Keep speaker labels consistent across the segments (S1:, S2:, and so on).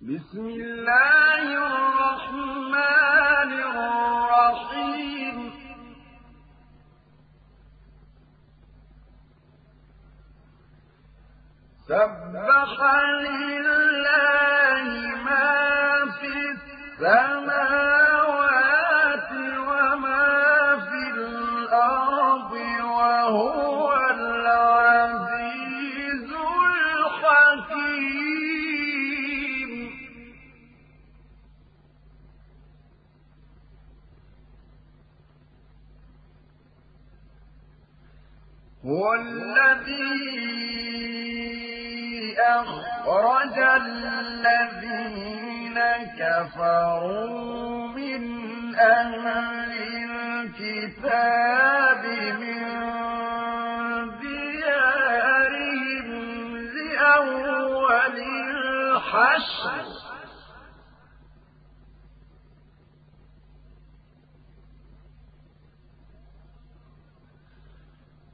S1: بسم الله الرحمن الرحيم. سبح لله ما في السماوات هو الذي أخرج الذين كفروا من أهل الكتاب من ديارهم لأول الحشر.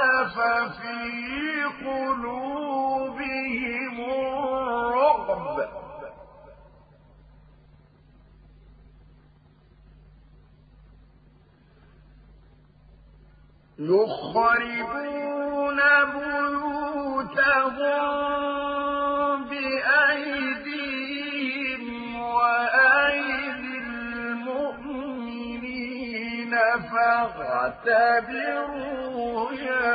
S1: وقذف في قلوبهم الرعب. يخربون بيوتهم فاعتبروا يا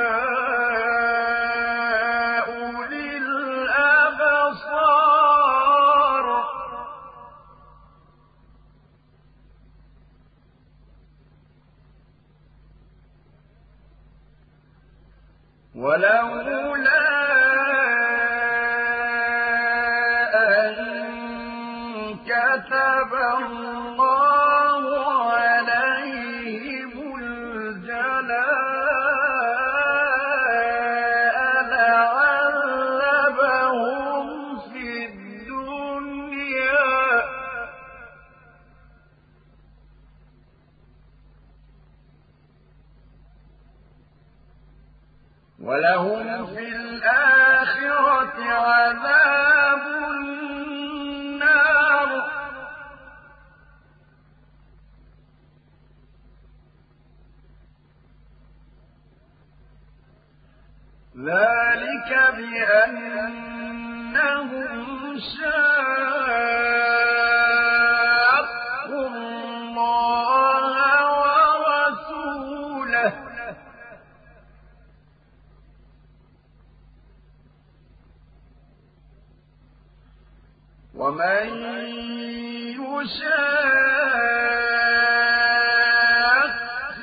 S1: أولي الأبصار. ولولا ولهم ومن يشاق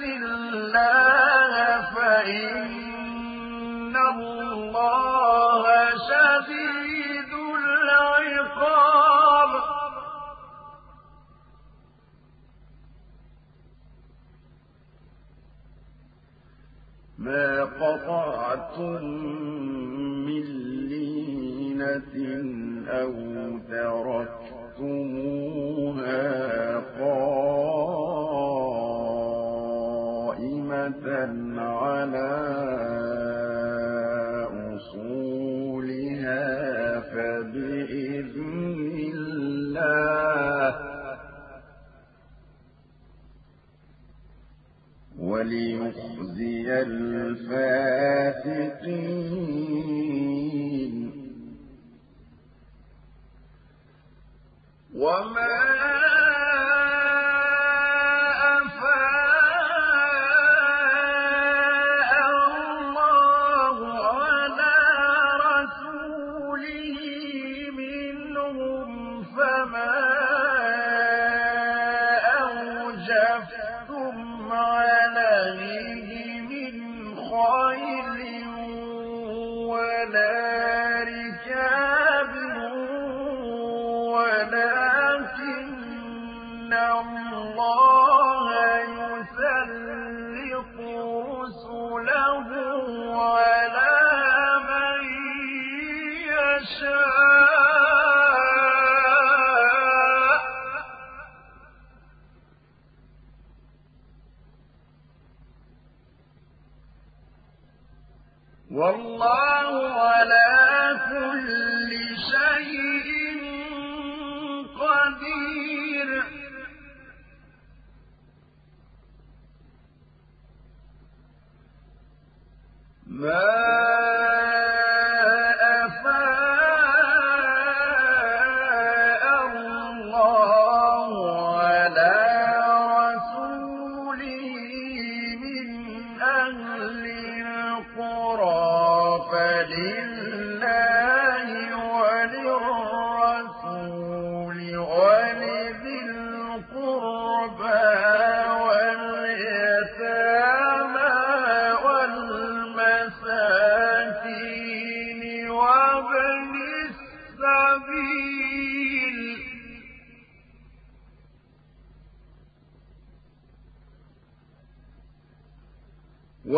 S1: الله فإن الله شديد العقاب. ما قطعتم من لينة تركتموها لنا ما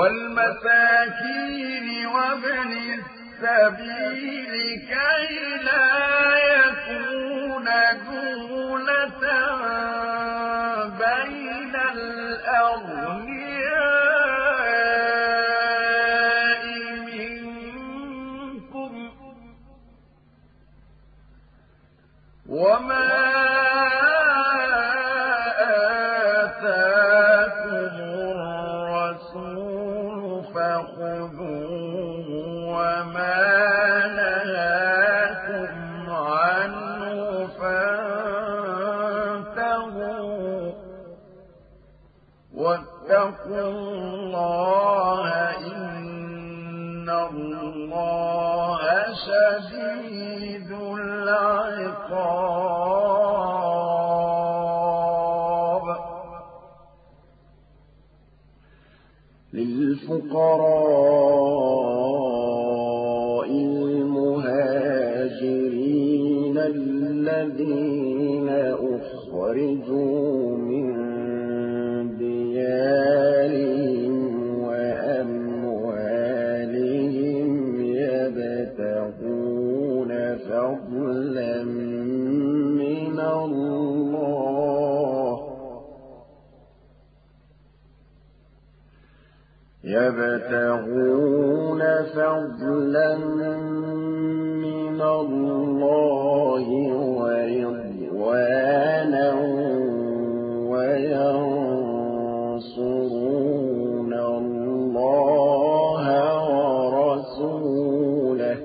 S1: والمساكين وابن السبيل كي لا يكون دولة الله إن الله شديد العقاب. للفقراء يبتغون فضلا من الله ورضوانا وينصرون الله ورسوله.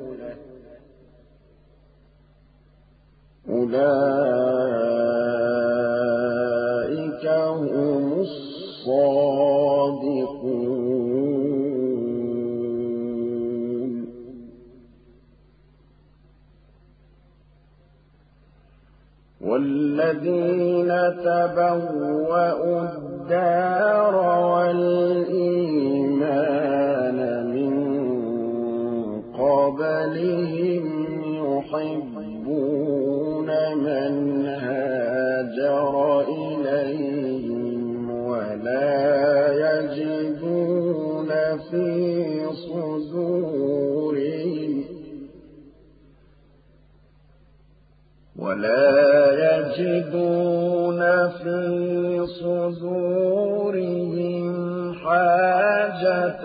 S1: أولئك والذين تبوأوا الدار والإيمان من قبلهم ولا يجدون في صدورهم حاجة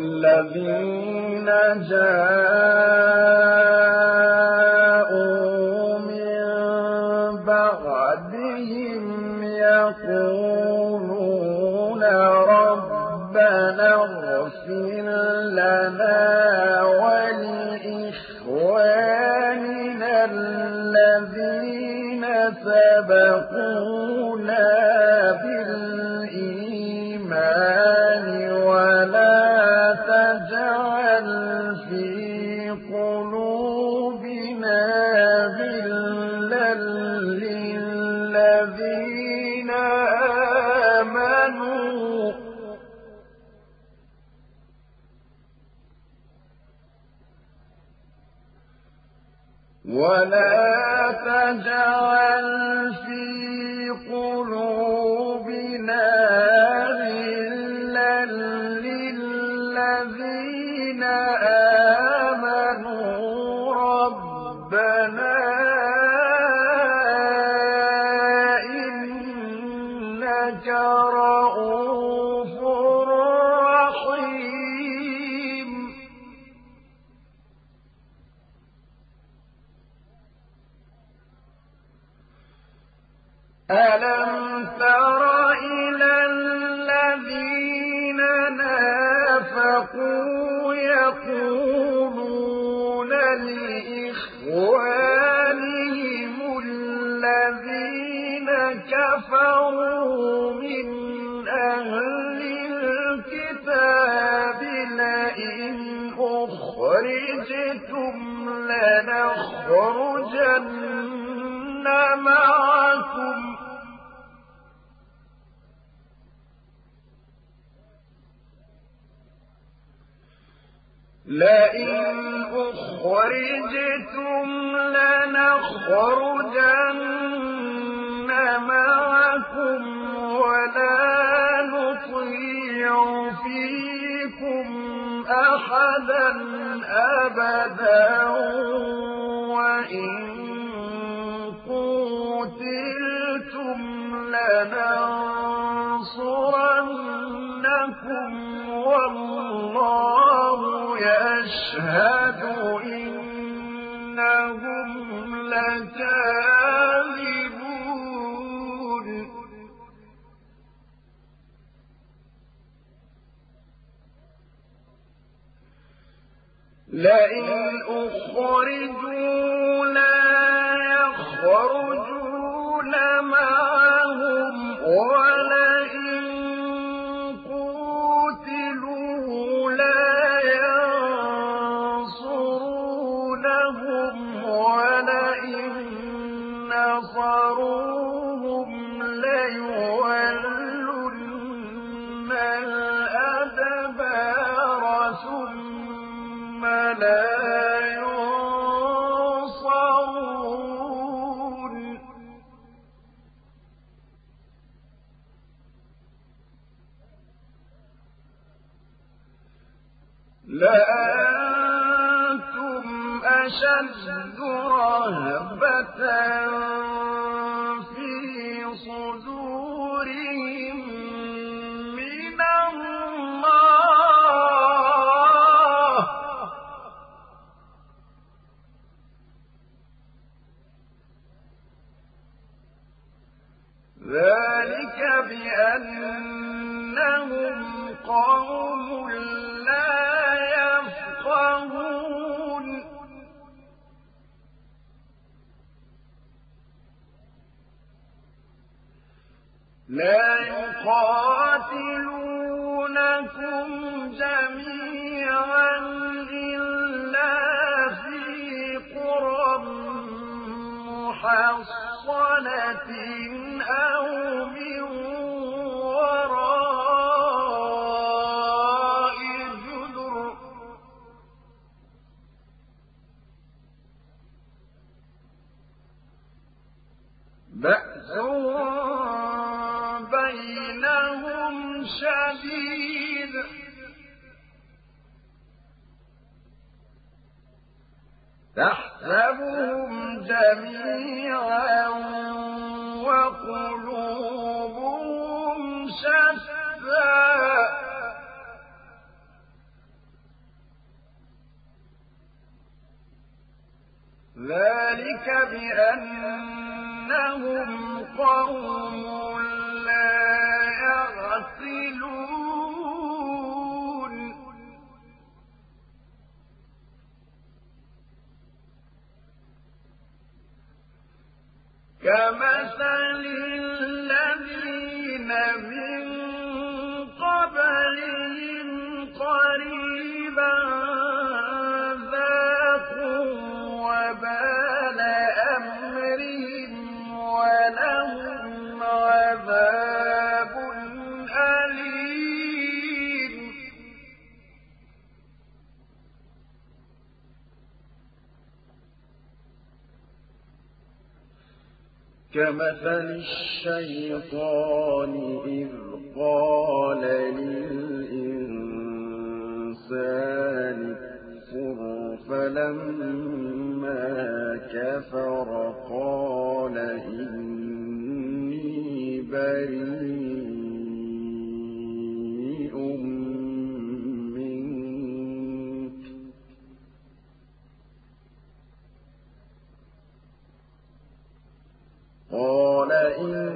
S1: والذين جاءوا من بعدهم يقولون ربنا اغفر لنا ولإخواننا الذين سبقونا ولا تجعل في الذين كفروا من أهل الكتاب لئن أخرجتم لنخرجن معكم لئن أخرجتم لنخرجن معكم ولا نطيع فيكم أحدا أبدا وإن لئن أخرجوا يعقلون كمثل الشيطان إذ قال للإنسان اكفر فلما كفر قال إني بريء قال إني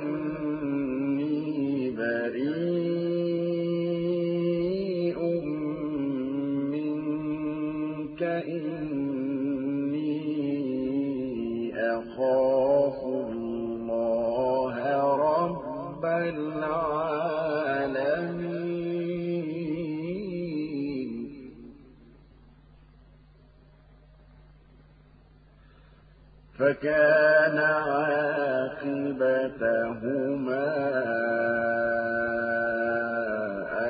S1: فكان عاقبتهما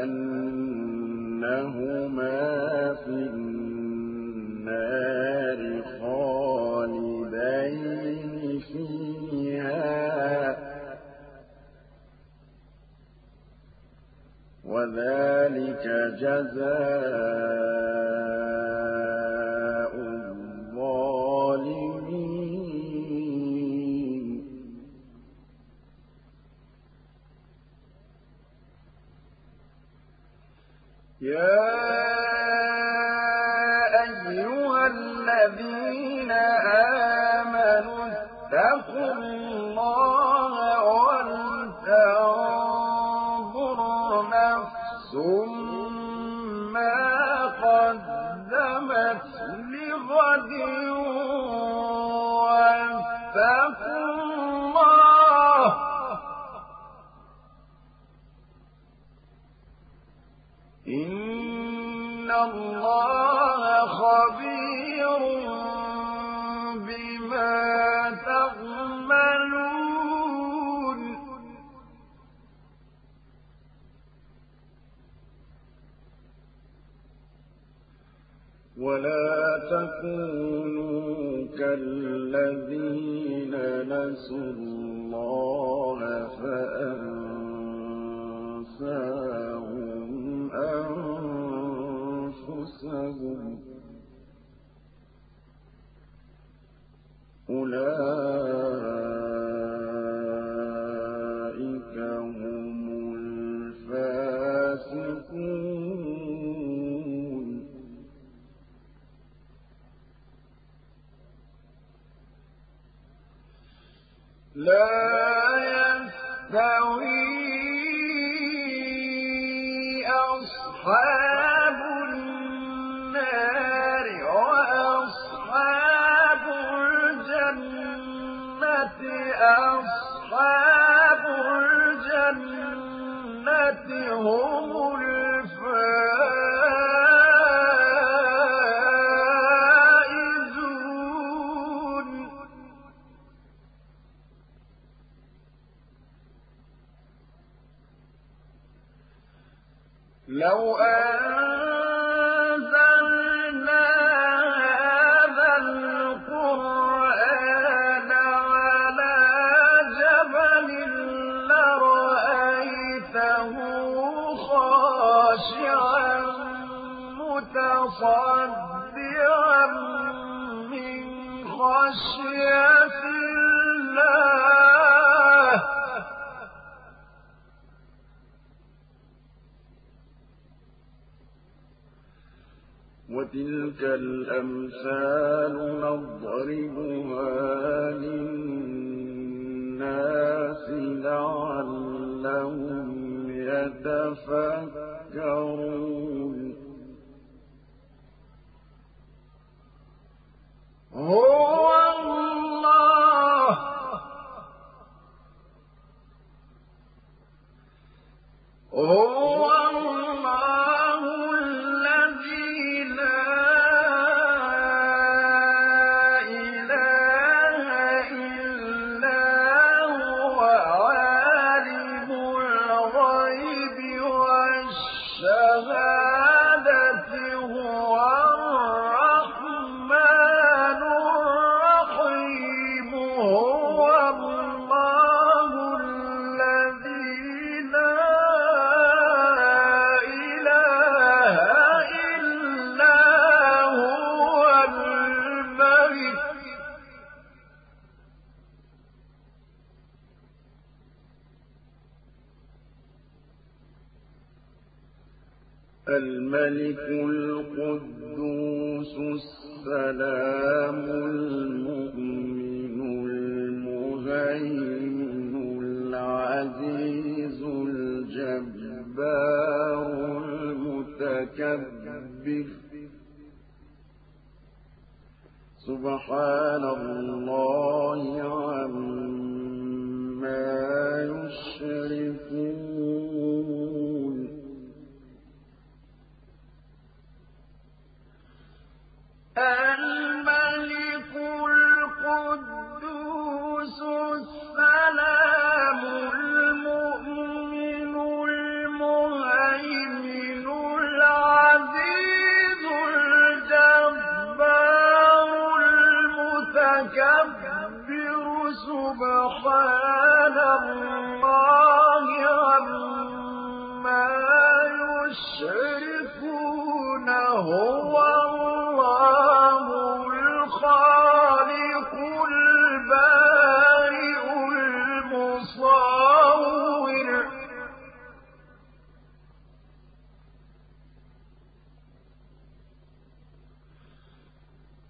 S1: أنهما في النار خالدين فيها. وذلك جزاء تعملون ولا تكونوا كالذين نسوا أولئك هم الفاسقون. لا يستوي أصحاب وتلك الأمثال نضربها للناس الملك القدوس السلام المؤمن المهيمن العزيز الجبار المتكبر. سبحان الله عما يشركون. الملك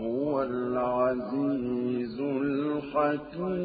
S1: وهو العزيز الحكيم.